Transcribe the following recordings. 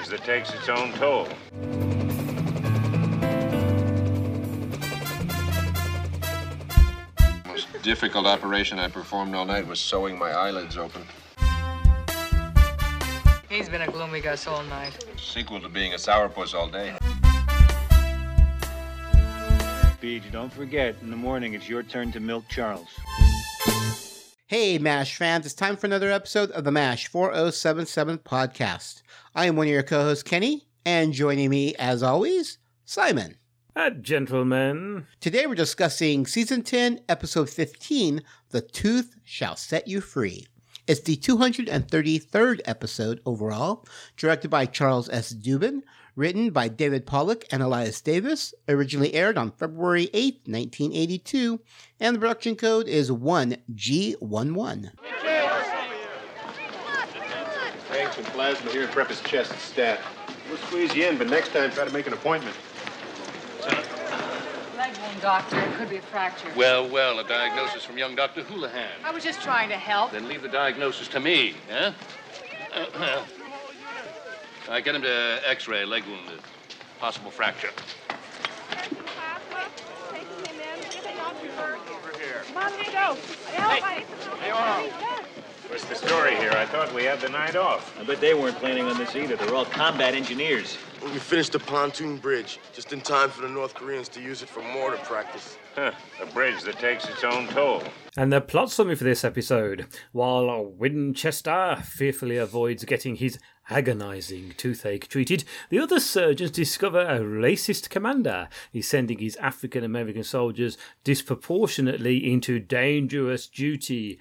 bridge that takes its own toll. Most difficult operation I performed all night was sewing my eyelids open. He's been a gloomy Gus all night. Sequel to being a sourpuss all day. Beach, don't forget, in the morning it's your turn to milk Charles. Hey, MASH fans, it's time for another episode of the MASH 4077 podcast. I am one of your co hosts, Kenny, and joining me, as always, Simon. Uh, gentlemen. Today we're discussing Season 10, Episode 15 The Tooth Shall Set You Free. It's the 233rd episode overall, directed by Charles S. Dubin, written by David Pollock and Elias Davis, originally aired on February 8, 1982, and the production code is 1G11. Thanks, and plasma here and prep his chest stat. We'll squeeze you in, but next time try to make an appointment. Leg doctor. It could be a fracture. Well, well, a diagnosis from young Dr. Houlihan. I was just trying to help. Then leave the diagnosis to me, huh? I get him to x-ray leg wound, possible fracture. What's the story here? I thought we had the night off. I bet they weren't planning on this either. They're all combat engineers. We finished the pontoon bridge just in time for the North Koreans to use it for mortar practice. Huh, a bridge that takes its own toll. And the plot summary for this episode. While Winchester fearfully avoids getting his agonizing toothache treated, the other surgeons discover a racist commander is sending his African American soldiers disproportionately into dangerous duty.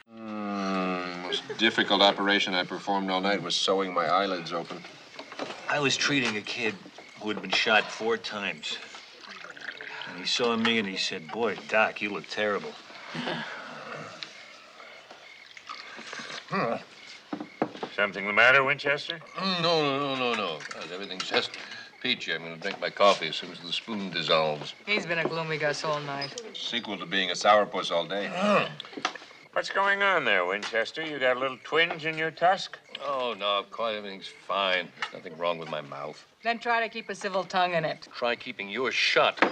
Mm, most difficult operation I performed all night was sewing my eyelids open. I was treating a kid who had been shot four times. And he saw me and he said, Boy, Doc, you look terrible. Something the matter, Winchester? Mm, No, no, no, no, no. God, everything's just peachy. I'm going to drink my coffee as soon as the spoon dissolves. He's been a gloomy Gus all night. Sequel to being a sourpuss all day. What's going on there, Winchester? You got a little twinge in your tusk? Oh, no, quite everything's fine. There's nothing wrong with my mouth. Then try to keep a civil tongue in it. Try keeping yours shut.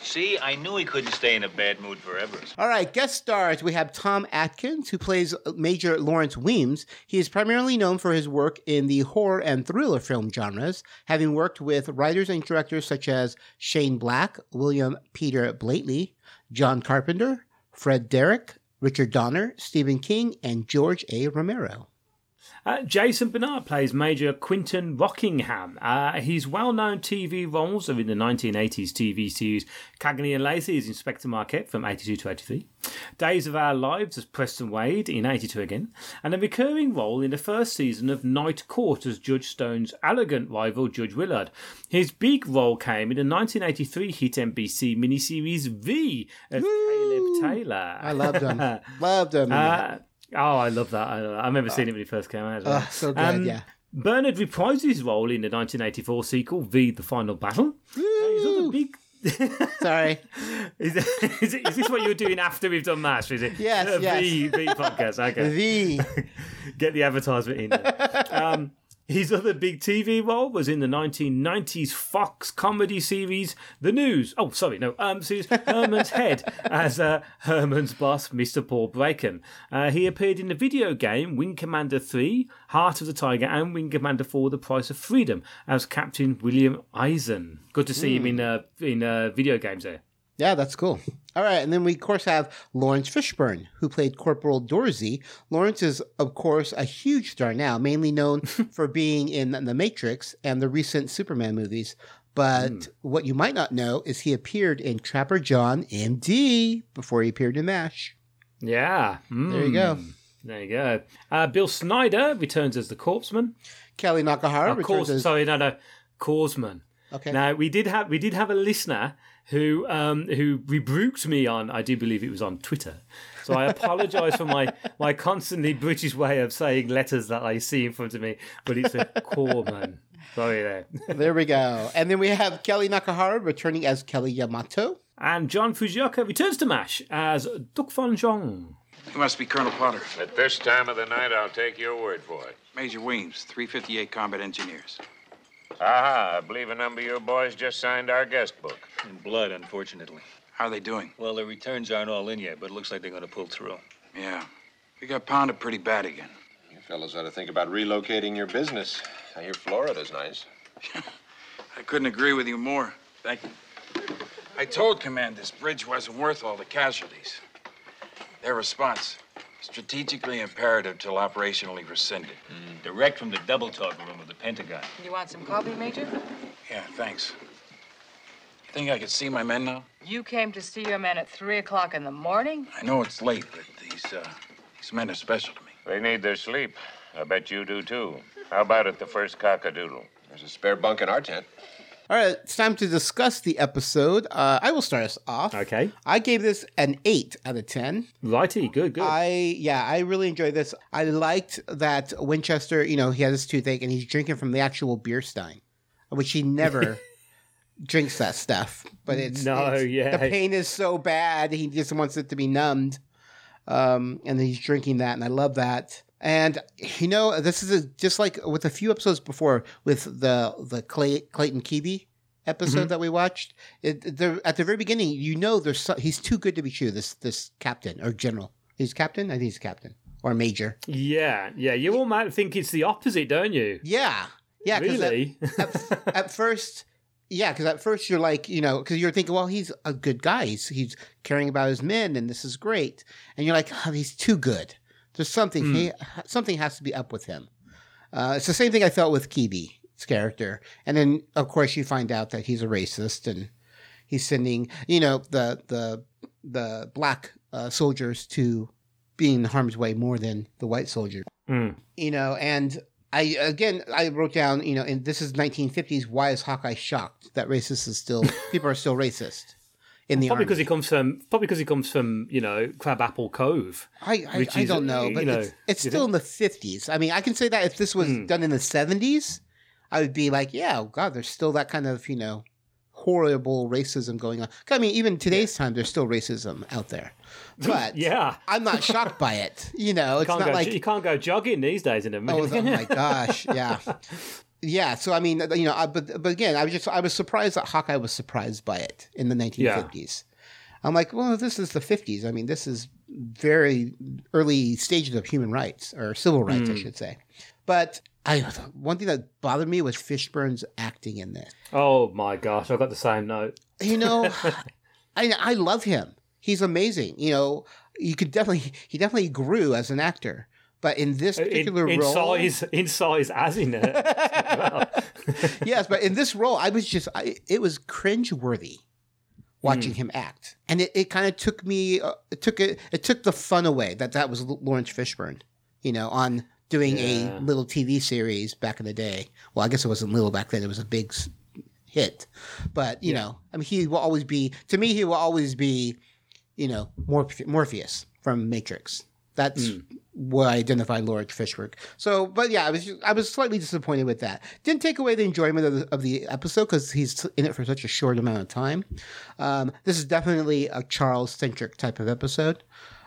See, I knew he couldn't stay in a bad mood forever. All right, guest stars. We have Tom Atkins, who plays Major Lawrence Weems. He is primarily known for his work in the horror and thriller film genres, having worked with writers and directors such as Shane Black, William Peter Blately, John Carpenter, Fred Dekker, Richard Donner, Stephen King, and George A. Romero. Uh, Jason Bernard plays Major Quentin Rockingham. Uh, his well known TV roles are in the 1980s TV series Cagney and Lacey as Inspector Marquette from 82 to 83, Days of Our Lives as Preston Wade in 82 again, and a recurring role in the first season of Night Court as Judge Stone's arrogant rival Judge Willard. His big role came in the 1983 hit NBC miniseries V as Taylor. I loved him. loved him. Uh, oh, I love that. I, I remember seeing it when he first came out. well. Oh, so good, yeah. Bernard reprised his role in the 1984 sequel, V The Final Battle. Big. Sorry. is, is, is this what you're doing after we've done MASH? Is it? Yes, Uh, yes. V, v podcast. Okay. The Get the advertisement in there. um, his other big TV role was in the 1990s Fox comedy series The News. Oh, sorry, no, um, series Herman's Head as uh, Herman's boss, Mr. Paul Bracken. Uh, he appeared in the video game Wing Commander 3, Heart of the Tiger, and Wing Commander 4, The Price of Freedom as Captain William Eisen. Good to see him in uh, in uh, video games there. Yeah, that's cool. All right, and then we, of course, have Laurence Fishburne, who played Corporal Dorsey. Laurence is, of course, a huge star now, mainly known for being in The Matrix and the recent Superman movies. But what you might not know is he appeared in Trapper John MD before he appeared in MASH. Yeah. There you go. Mm. There you go. Uh, Bill Snyder returns as the Corpseman. Kelly Nakahara Oh, returns as sorry, no, no, Causeman. Okay. Now we did have we did have a listener who um who rebuked me on I do believe it was on Twitter. So I apologise for my my constantly British way of saying letters that I see in front of me, but it's a Corman. Sorry there. there we go. And then we have Kelly Nakahara returning as Kelly Yamato. And John Fujioka returns to MASH as Duck Von Jong. You must be Colonel Potter. At this time of the night, I'll take your word for it. Major Weems, 358 Combat Engineers. Aha, I believe a number of your boys just signed our guest book. In blood, unfortunately. How are they doing? Well, their returns aren't all in yet, but it looks like they're going to pull through. Yeah. We got pounded pretty bad again. You fellas ought to think about relocating your business. I hear Florida's nice. I couldn't agree with you more. Thank you. I told command this bridge wasn't worth all the casualties. Their response, strategically imperative till operationally rescinded. Mm, direct from the double talk room of the Pentagon. You want some coffee, Major? Yeah, thanks. Think I could see my men now? You came to see your men at 3 o'clock in the morning? I know it's late, but these, uh, these men are special to me. They need their sleep. I bet you do too. How about it the first cockadoodle? There's a spare bunk in our tent. All right, it's time to discuss the episode. Uh, I will start us off. Okay. I gave this an eight out of ten. Righty, good, good. I yeah, I really enjoyed this. I liked that Winchester. You know, he has his toothache and he's drinking from the actual beer stein, which he never drinks that stuff. But it's No, it's- yeah. the pain is so bad he just wants it to be numbed, um, and he's drinking that, and I love that. And you know, this is a, just like with a few episodes before with the the Clay, Clayton Keeby episode Mhm. that we watched. It, the, at the very beginning, you know, there's so, he's too good to be true. This this captain or general, he's captain. I think he's captain or major. yeah, yeah. You all might think it's the opposite, don't you? Yeah, yeah. 'cause at- Really? at, at first, yeah, because at first you're like, you know, because you're thinking, well, he's a good guy. He's, he's caring about his men, and this is great. And you're like, oh, he's too good. There's something. Hmm. He, something has to be up with him. Uh, it's the same thing I felt with Kibi's character, and then of course you find out that he's a racist, and he's sending, you know, the the the black uh, soldiers to being in harm's way more than the white soldiers Mm. you know and i again i wrote down you know and this is 1950s why is hawkeye shocked that racist is still people are still racist in the Probably army because he comes from probably because he comes from you know Crabapple Cove. I, I, I is, don't know, but know, it's, it's still think- in the 50s. I mean, I can say that if this was Hmm. done in the 70s, I would be like, yeah, oh God, there's still that kind of, you know, horrible racism going on. I mean, even today's time, there's still racism out there. But yeah, I'm not shocked by it. You know, it's can't go, like you can't go jogging these days in a Oh, oh my gosh, yeah, yeah. So I mean, you know, I, but but again, I was just I was surprised that Hawkeye was surprised by it in the 1950s. I'm like, well, this is the 50s. I mean, this is very early stages of human rights or civil rights, I Mm. should say. But I one thing that bothered me was Fishburne's acting in this. Oh my gosh, I got the same note. You know, I I love him. He's amazing. You know, you could definitely he definitely grew as an actor. But in this particular in, in role, size, in size as in it. yes, but in this role, I was just, I, it was cringe worthy watching Mm. him act, and it, it kind of took me, uh, it took it, it took the fun away that that was Laurence Fishburne, you know, on doing Yeah. a little TV series back in the day. Well, I guess it wasn't little back then; it was a big hit. But you know, I mean, he will always be to me. He will always be, you know, Morphe- Morpheus from Matrix. That's Mm. what I identify Laurence Fishburne. So, but yeah, I was I was slightly disappointed with that. Didn't take away the enjoyment of the, of the episode because he's in it for such a short amount of time. Um, this is definitely a Charles centric type of episode.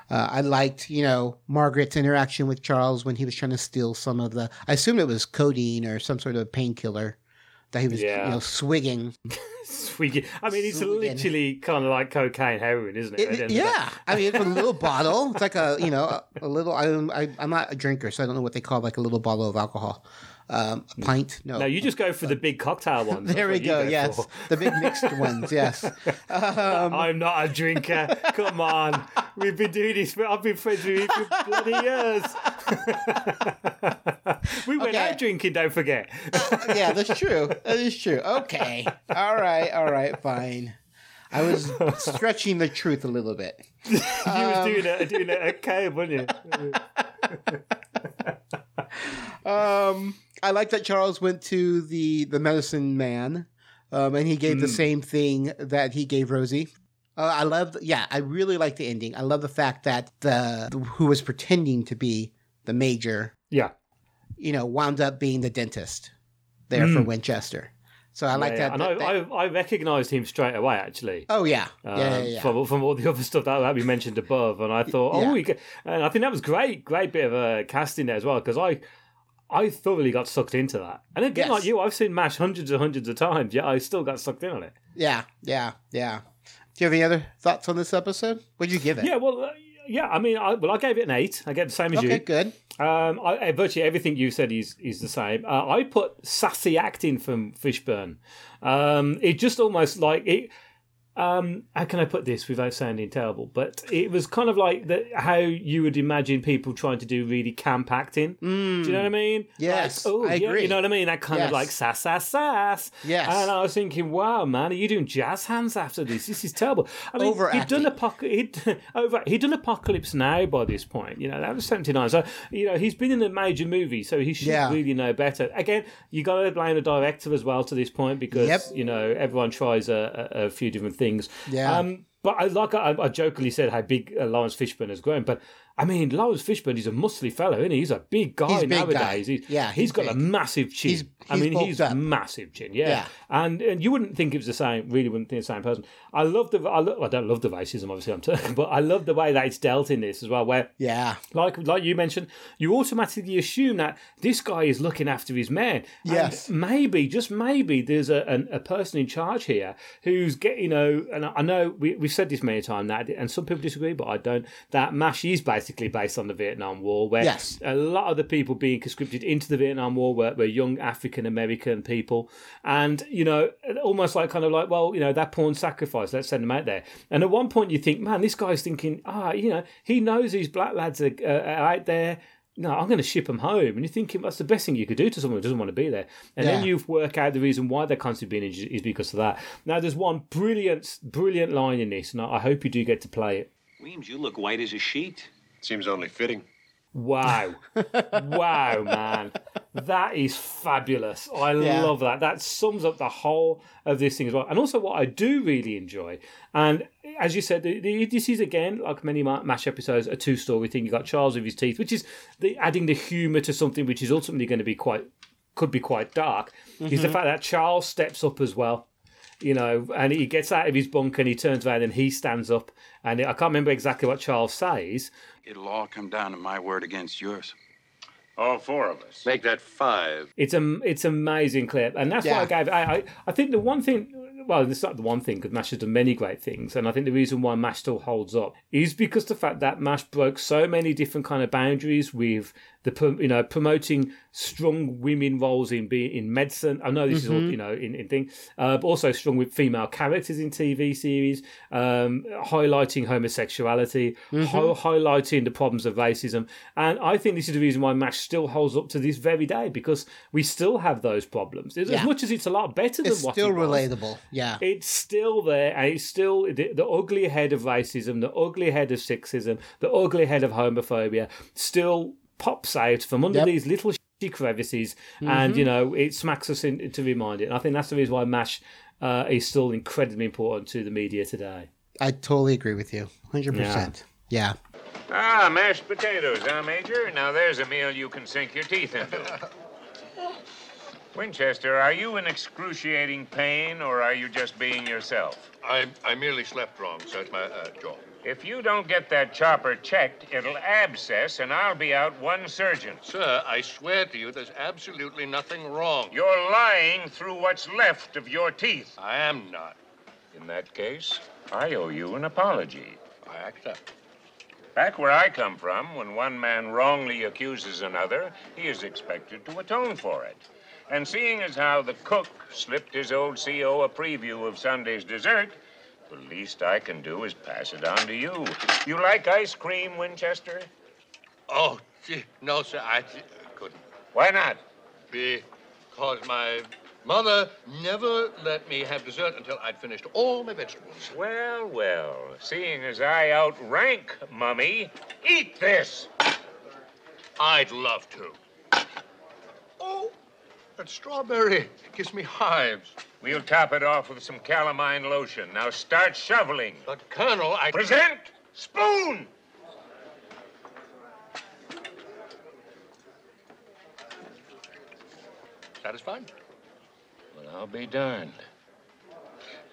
Uh, I liked, you know, Margaret's interaction with Charles when he was trying to steal some of the. I assume it was codeine or some sort of painkiller that he was, Yeah. you know, swigging. Swigging. I mean, it's Swigging. literally kind of like cocaine heroin, isn't it? It- at the end of the yeah, I mean, it's a little bottle. It's like a you know a, a little. I, I I'm not a drinker, so I don't know what they call like a little bottle of alcohol. Um, a pint? No. No, you just go for the big cocktail ones. there we you go. Yes, for. the big mixed ones. Yes. Um, I'm not a drinker. Come on. We've been doing this. I've been friends with you for bloody years. we went Okay. out drinking, don't forget. yeah, that's true. That is true. Okay. All right. All right. Fine. I was stretching the truth a little bit. you was Um, doing it, doing it cave, weren't you? Um, I like that Charles went to the the medicine man, um, and he gave the Mm. same thing that he gave Rosie. Uh, I love, yeah, I really like the ending. I love the fact that the who was pretending to be the major, Yeah. you know, wound up being the dentist there for Mm. Winchester. So I like Yeah, that. And that- I, I, I recognised him straight away, actually. oh yeah, Um, yeah, yeah, yeah. From, from all the other stuff that, that we mentioned above, and I thought, Yeah. oh, we and I think that was great, great bit of uh, casting there as well, because I, I thoroughly got sucked into that. And again, Yes. like you, I've seen MASH hundreds and hundreds of times, yet I still got sucked in on it. Yeah, yeah, yeah. Do you have any other thoughts on this episode? What'd you give it? Yeah, well, uh, yeah, I mean, I, well, I gave it an eight. I gave the same as Okay, you. good. Um, I, I- virtually everything you said is is the same. Uh, I put sassy acting from Fishburne. Um, it just almost like it. Um, how can I put this without sounding terrible? But it was kind of like the, how you would imagine people trying to do really camp acting. Do you know what I mean? Yes, Like, oh, I yeah, agree. You know what I mean? That kind Yes. of like sass, sass, sass. Yes. And I was thinking, wow, man, are you doing jazz hands after this? This is terrible. I mean, he'd Overacting. done apoc- he'd, over, he'd done Apocalypse Now by this point. You know, that was 79. So, you know, he's been in a major movie, so he should Yeah. really know better. Again, you got to blame the director as well to this point because, Yep. you know, everyone tries a, a, a few different things. Yeah. Um, but I like I, I jokingly said how big uh, Laurence Fishburne has grown, but I mean Laurence Fishburne is a muscly fellow, isn't he? He's a big guy He's a big guy. nowadays. He's, Yeah, he's he's got a massive chin. He's- I mean, he's up. massive chin. Yeah. Yeah. and and you wouldn't think it was the same. Really, wouldn't think the same person. I love the. I, lo- I don't love the racism, obviously. I'm t- but I love the way that it's dealt in this as well, where Yeah. like like you mentioned, you automatically assume that this guy is looking after his men. And Yes. maybe, just maybe, there's a, an, a person in charge here who's getting you know, and I know we, we've said this many times now, and some people disagree, but I don't. That MASH is basically based on the Vietnam War, where Yes. a lot of the people being conscripted into the Vietnam War were, were young African American people, and you know, almost like kind of like, well, you know, that pawn sacrifice. Let's send them out there. And at one point, you think, man, this guy's thinking, ah, you know, he knows these black lads are, uh, are out there. No, I'm going to ship them home. And you're thinking that's the best thing you could do to someone who doesn't want to be there. And then you work out the reason why they're constantly being injured is because of that. Now, there's one brilliant, brilliant line in this, and I I hope you do get to play it. Weems, you look white as a sheet. Seems only fitting. Wow. wow, man. That is fabulous. I Yeah. love that. That sums up the whole of this thing as well. And also, what I do really enjoy, and as you said, the, the, this is again, like many Ma- MASH episodes, a two story thing. You've got Charles with his teeth, which is the, adding the humour to something which is ultimately going to be quite, could be quite dark, is the Mhm. fact that Charles steps up as well you know, and he gets out of his bunk and he turns around and he stands up. And I can't remember exactly what Charles says. It'll all come down to my word against yours. All four of us. Make that five. It's a it's amazing clip, and that's why I gave. I, I I think the one thing. Well, it's not the one thing because Mash has done many great things, and I think the reason why Mash still holds up is because the fact that Mash broke so many different kind of boundaries with the you know promoting strong women roles in being in medicine. I know this is all Mhm. you know in, in thing, uh, but also strong with female characters in TV series, um, highlighting homosexuality, Mhm. hi- highlighting the problems of racism, and I think this is the reason why Mash still holds up to this very day because we still have those problems. As Yeah. much as it's a lot better than It's what still it was, relatable. Yeah. it's still there, and it's still the, the ugly head of racism, the ugly head of sexism, the ugly head of homophobia still pops out from under Yep. these little shitty crevices, and Mhm. you know it smacks us in, to remind it. And I think that's the reason why Mash uh, is still incredibly important to the media today. I totally agree with you. 100%. Yeah. Ah, mashed potatoes, huh, Major? Now there's a meal you can sink your teeth into. Winchester, are you in excruciating pain or are you just being yourself? I, I merely slept wrong, so it's my uh, jaw. If you don't get that chopper checked, it'll abscess and I'll be out one surgeon. Sir, I swear to you there's absolutely nothing wrong. You're lying through what's left of your teeth. I am not. In that case, I owe you an apology. I accept. Back where I come from, when one man wrongly accuses another, he is expected to atone for it. And seeing as how the cook slipped his old CO a preview of Sunday's dessert, the least I can do is pass it on to you. You like ice cream, Winchester? Oh, gee, no, sir, I gee, couldn't. Why not? Because my mother never let me have dessert until I'd finished all my vegetables. Well, well, seeing as I outrank Mummy, eat this! I'd love to. Oh, that strawberry gives me hives. We'll top it off with some calamine lotion. Now start shoveling. But, Colonel, I... Present! Spoon! Satisfied? Well, I'll be darned.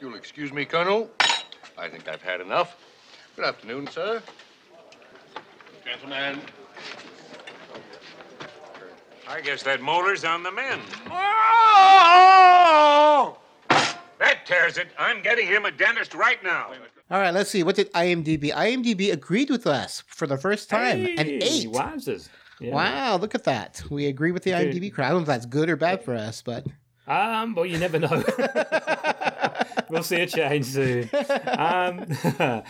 You'll excuse me, Colonel. I think I've had enough. Good afternoon, sir. Gentlemen. I guess that molar's on the mend. Oh! That tears it. I'm getting him a dentist right now. All right, let's see. What did IMDb? IMDb agreed with us for the first time. An Hey, eight. Wowzers. Yeah. Wow, look at that. We agree with the Dude. IMDb crowd. I don't know if that's good or bad for us, but Um, well, you never know. we'll see a change soon. Um,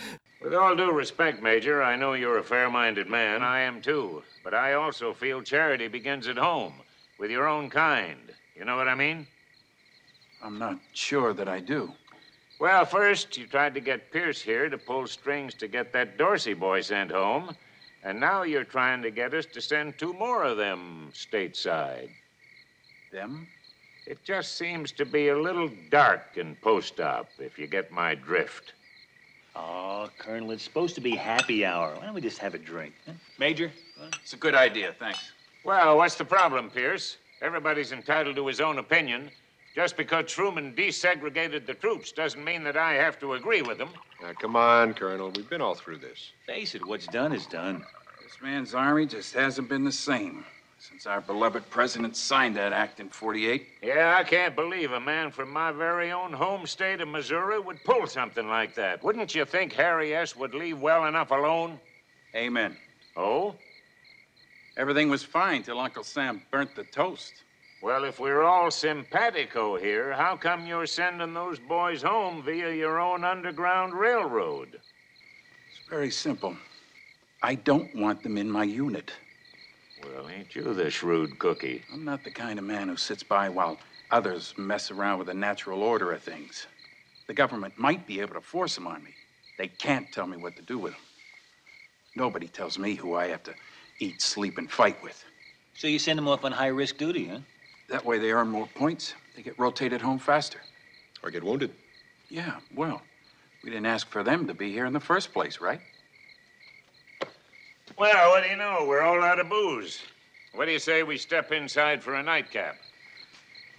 With all due respect, Major, I know you're a fair minded man. I am too. But I also feel charity begins at home, with your own kind. You know what I mean? I'm not sure that I do. Well, first, you tried to get Pierce here to pull strings to get that Dorsey boy sent home. And now you're trying to get us to send two more of them stateside. Them? It just seems to be a little dark in post op, if you get my drift. Oh, Colonel, it's supposed to be happy hour. Why don't we just have a drink? huh? Major? It's a good idea, thanks. Well, what's the problem, Pierce? Everybody's entitled to his own opinion. Just because Truman desegregated the troops doesn't mean that I have to agree with him. Now, come on, Colonel. We've been all through this. Face it, what's done is done. This man's army just hasn't been the same since our beloved president signed that act in 48. Yeah, I can't believe a man from my very own home state of Missouri would pull something like that. Wouldn't you think Harry S. would leave well enough alone? Amen. Oh? Everything was fine till Uncle Sam burnt the toast. Well, if we're all simpatico here, how come you're sending those boys home via your own underground railroad? It's very simple. I don't want them in my unit. Well, ain't you the shrewd cookie? I'm not the kind of man who sits by while others mess around with the natural order of things. The government might be able to force them on me. They can't tell me what to do with them. Nobody tells me who I have to eat, sleep, and fight with. So you send them off on high risk duty, huh? That way they earn more points. They get rotated home faster. Or get wounded. Yeah, well, we didn't ask for them to be here in the first place, right? Well, what do you know? We're all out of booze. What do you say we step inside for a nightcap?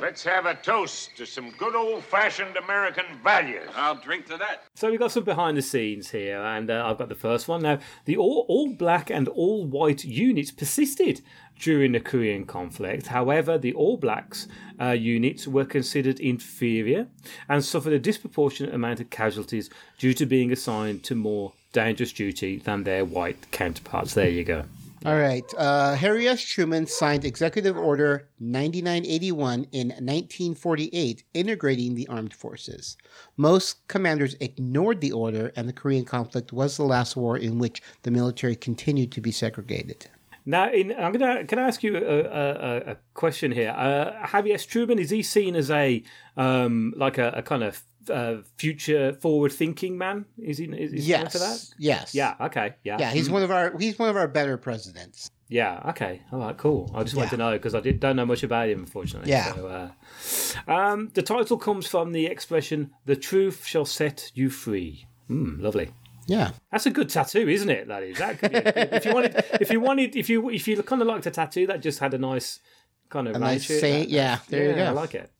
Let's have a toast to some good old fashioned American values. I'll drink to that. So we've got some behind the scenes here, and uh, I've got the first one. Now, the all, all black and all white units persisted during the Korean conflict. However, the all blacks uh, units were considered inferior and suffered a disproportionate amount of casualties due to being assigned to more dangerous duty than their white counterparts. There you go. All right. Uh, Harry S. Truman signed Executive Order 9981 in 1948, integrating the armed forces. Most commanders ignored the order, and the Korean conflict was the last war in which the military continued to be segregated. Now, in, I'm gonna can I ask you a, a, a- question here? Uh, Harry S. Truman is he seen as a um, like a, a kind of uh, future forward thinking man? Is he? Is, is he for that? Yes. Yes. Yeah. Okay. Yeah. Yeah, he's Mm. one of our he's one of our better presidents. Yeah. Okay. All right. Cool. I just wanted Yeah. to know because I did, don't know much about him, unfortunately. Yeah. So, uh, um, the title comes from the expression "the truth shall set you free." Mm, lovely. Yeah. That's a good tattoo, isn't it? That is. That could if you wanted, if you wanted, if you if you kind of liked a tattoo that just had a nice kind of A nice saying- yeah, there you yeah, I like it.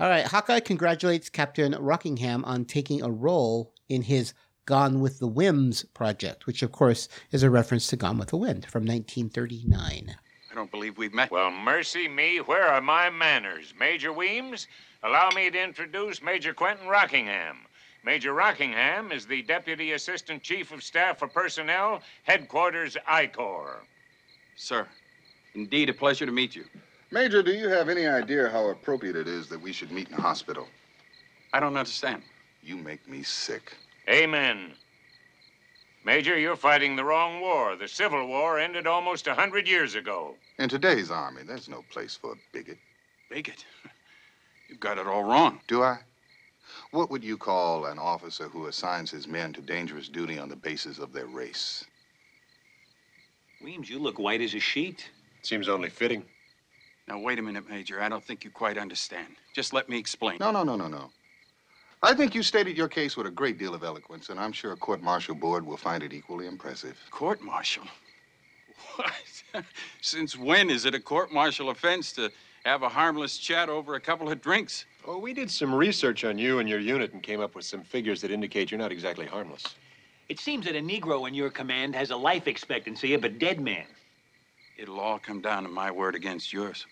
All right, Hawkeye congratulates Captain Rockingham on taking a role in his Gone with the Weems project, which of course is a reference to Gone with the Wind from 1939. I don't believe we've met. Well, mercy me, where are my manners? Major Weems, allow me to introduce Major Quentin Rockingham. Major Rockingham is the Deputy Assistant Chief of Staff for Personnel, Headquarters I Corps. Sir, indeed a pleasure to meet you. Major, do you have any idea how appropriate it is that we should meet in a hospital? I don't understand. You make me sick. Amen. Major, you're fighting the wrong war. The Civil War ended almost a hundred years ago. In today's army, there's no place for a bigot. Bigot? You've got it all wrong. Do I? What would you call an officer who assigns his men to dangerous duty on the basis of their race? Weems, you look white as a sheet. Seems only fitting. Now, wait a minute, Major. I don't think you quite understand. Just let me explain. No, no, no, no, no. I think you stated your case with a great deal of eloquence, and I'm sure a court martial board will find it equally impressive. Court martial? What? Since when is it a court martial offense to have a harmless chat over a couple of drinks? Well, we did some research on you and your unit and came up with some figures that indicate you're not exactly harmless. It seems that a Negro in your command has a life expectancy of a dead man. It'll all come down to my word against yours.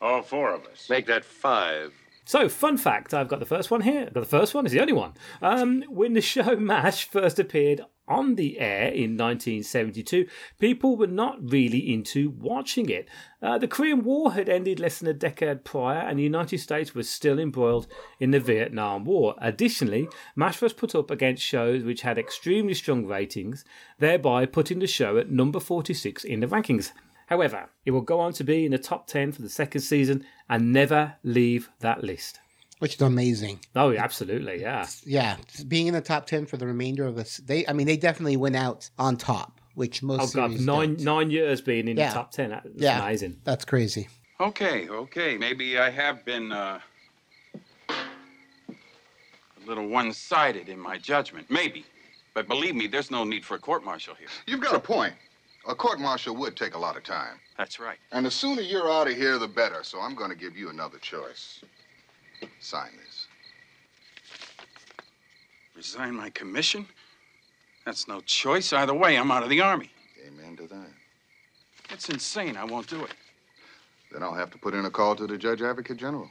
All four of us. Make that five. So, fun fact I've got the first one here. I've got the first one, is the only one. Um, when the show MASH first appeared on the air in 1972, people were not really into watching it. Uh, the Korean War had ended less than a decade prior, and the United States was still embroiled in the Vietnam War. Additionally, MASH was put up against shows which had extremely strong ratings, thereby putting the show at number 46 in the rankings. However, it will go on to be in the top 10 for the second season and never leave that list. Which is amazing. Oh, absolutely, yeah. Yeah, being in the top ten for the remainder of this, they I mean they definitely went out on top, which most Oh, God, nine, don't. nine years being in Yeah. the top 10. That's Yeah. amazing. That's crazy. Okay, okay. Maybe I have been uh, a little one sided in my judgment. Maybe. But believe me, there's no need for a court martial here. You've got a point. A court martial would take a lot of time. That's right. And the sooner you're out of here, the better. So I'm going to give you another choice. Sign this. Resign my commission? That's no choice. Either way, I'm out of the Army. Amen to that. It's insane. I won't do it. Then I'll have to put in a call to the Judge Advocate General.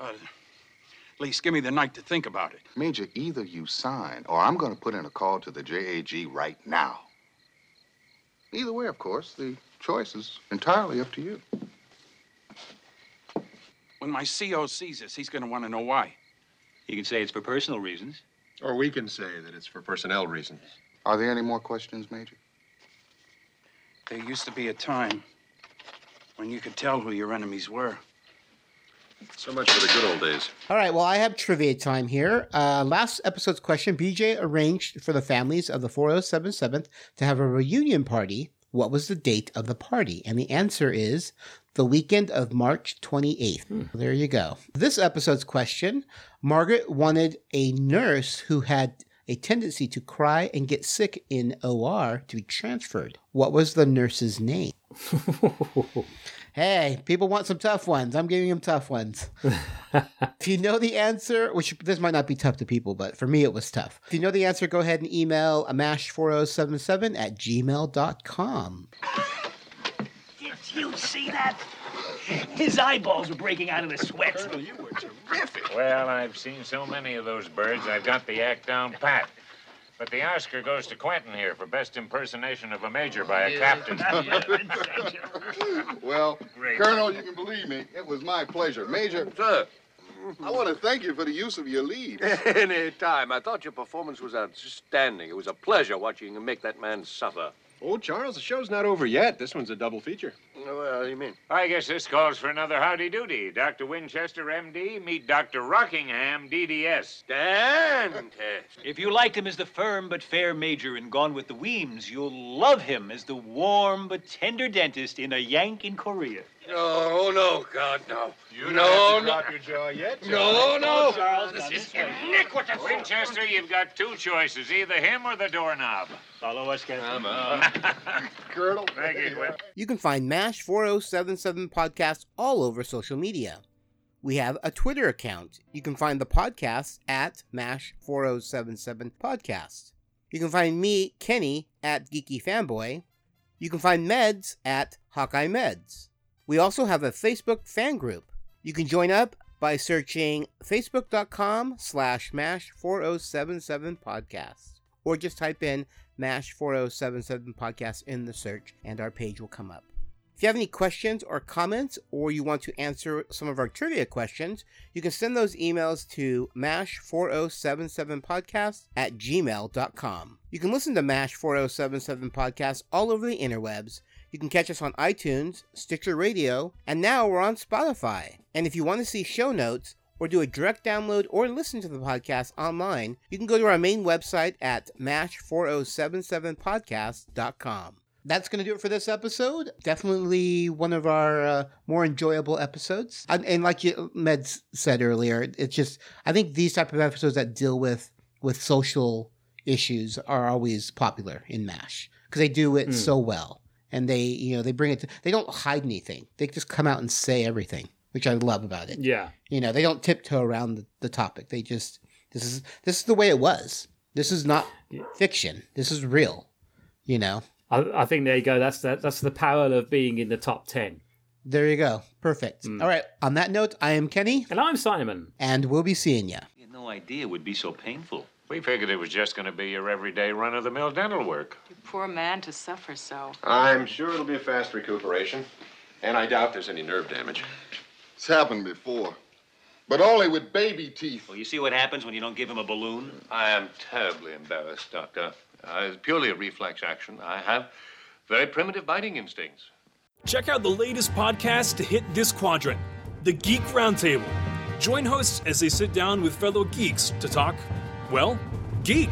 Uh, at least give me the night to think about it. Major, either you sign or I'm going to put in a call to the JAG right now. Either way, of course, the choice is entirely up to you. When my CO sees this, he's going to want to know why. You can say it's for personal reasons. Or we can say that it's for personnel reasons. Are there any more questions, Major? There used to be a time when you could tell who your enemies were. So much for the good old days. All right, well, I have trivia time here. Uh, last episode's question BJ arranged for the families of the 4077th to have a reunion party. What was the date of the party? And the answer is the weekend of March 28th. Hmm. There you go. This episode's question Margaret wanted a nurse who had a tendency to cry and get sick in OR to be transferred. What was the nurse's name? Hey, people want some tough ones. I'm giving them tough ones. if you know the answer, which this might not be tough to people, but for me it was tough. If you know the answer, go ahead and email amash4077 at gmail.com. Did you see that? His eyeballs were breaking out of the sweat. you were terrific. Well, I've seen so many of those birds, I've got the act down pat. But the Oscar goes to Quentin here for best impersonation of a major by a captain. Well, Great. Colonel, you can believe me. It was my pleasure. Major. Sir. I want to thank you for the use of your lead. Any time. I thought your performance was outstanding. It was a pleasure watching you make that man suffer. Oh, Charles, the show's not over yet. This one's a double feature. What do you mean? I guess this calls for another howdy doody. Dr. Winchester, MD, meet Dr. Rockingham, DDS. Fantastic. If you liked him as the firm but fair major in Gone with the Weems, you'll love him as the warm but tender dentist in A Yank in Korea. No, oh, no, God, no. You no, don't have to no. drop your jaw yet, No, no. Charles, This is iniquitous. Oh. Winchester, you've got two choices either him or the doorknob. Follow us, Captain. Colonel. Thank you, Quentin. You can find MASH 4077 podcasts all over social media. We have a Twitter account. You can find the podcast at MASH 4077 Podcast. You can find me, Kenny, at Geeky Fanboy. You can find Meds at Hawkeye Meds. We also have a Facebook fan group. You can join up by searching facebook.com slash MASH 4077 Podcast. Or just type in MASH 4077 Podcast in the search and our page will come up. If you have any questions or comments, or you want to answer some of our trivia questions, you can send those emails to mash4077podcast at gmail.com. You can listen to MASH 4077 podcast all over the interwebs. You can catch us on iTunes, Stitcher Radio, and now we're on Spotify. And if you want to see show notes, or do a direct download or listen to the podcast online, you can go to our main website at mash4077podcast.com. That's going to do it for this episode. Definitely one of our uh, more enjoyable episodes. And, and like you, Meds said earlier, it's just I think these type of episodes that deal with with social issues are always popular in Mash because they do it Mm. so well, and they you know they bring it. To, they don't hide anything. They just come out and say everything, which I love about it. Yeah. You know, they don't tiptoe around the, the topic. They just this is this is the way it was. This is not fiction. This is real. You know. I, I think there you go. That's the, that's the power of being in the top ten. There you go. Perfect. Mm. All right. On that note, I am Kenny. And I'm Simon. And we'll be seeing you. You no idea it would be so painful. We figured it was just going to be your everyday run of the mill dental work. You Poor man to suffer so. I'm sure it'll be a fast recuperation. And I doubt there's any nerve damage. It's happened before, but only with baby teeth. Well, you see what happens when you don't give him a balloon? I am terribly embarrassed, Doctor. Uh, it's purely a reflex action. I have very primitive biting instincts. Check out the latest podcast to hit this quadrant the Geek Roundtable. Join hosts as they sit down with fellow geeks to talk, well, geek.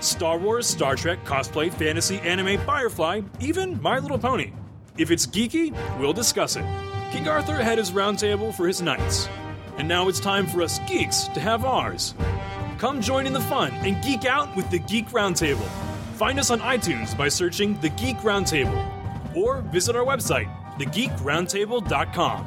Star Wars, Star Trek, cosplay, fantasy, anime, Firefly, even My Little Pony. If it's geeky, we'll discuss it. King Arthur had his roundtable for his knights. And now it's time for us geeks to have ours. Come join in the fun and geek out with the Geek Roundtable. Find us on iTunes by searching The Geek Roundtable or visit our website, thegeekroundtable.com.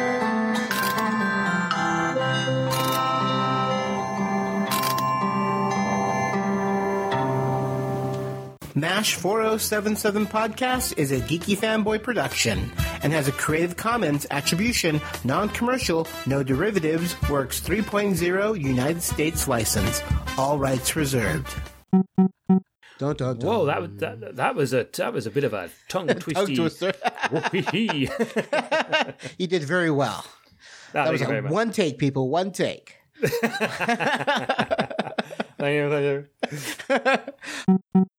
Mash 4077 podcast is a geeky fanboy production and has a Creative Commons attribution, non commercial, no derivatives, works 3.0 United States license. All rights reserved. Dun, dun, dun. Whoa, that, that that was a that was a bit of a tongue twister. twisty. he did very well. No, that was a, one take, people. One take. thank you. Thank you.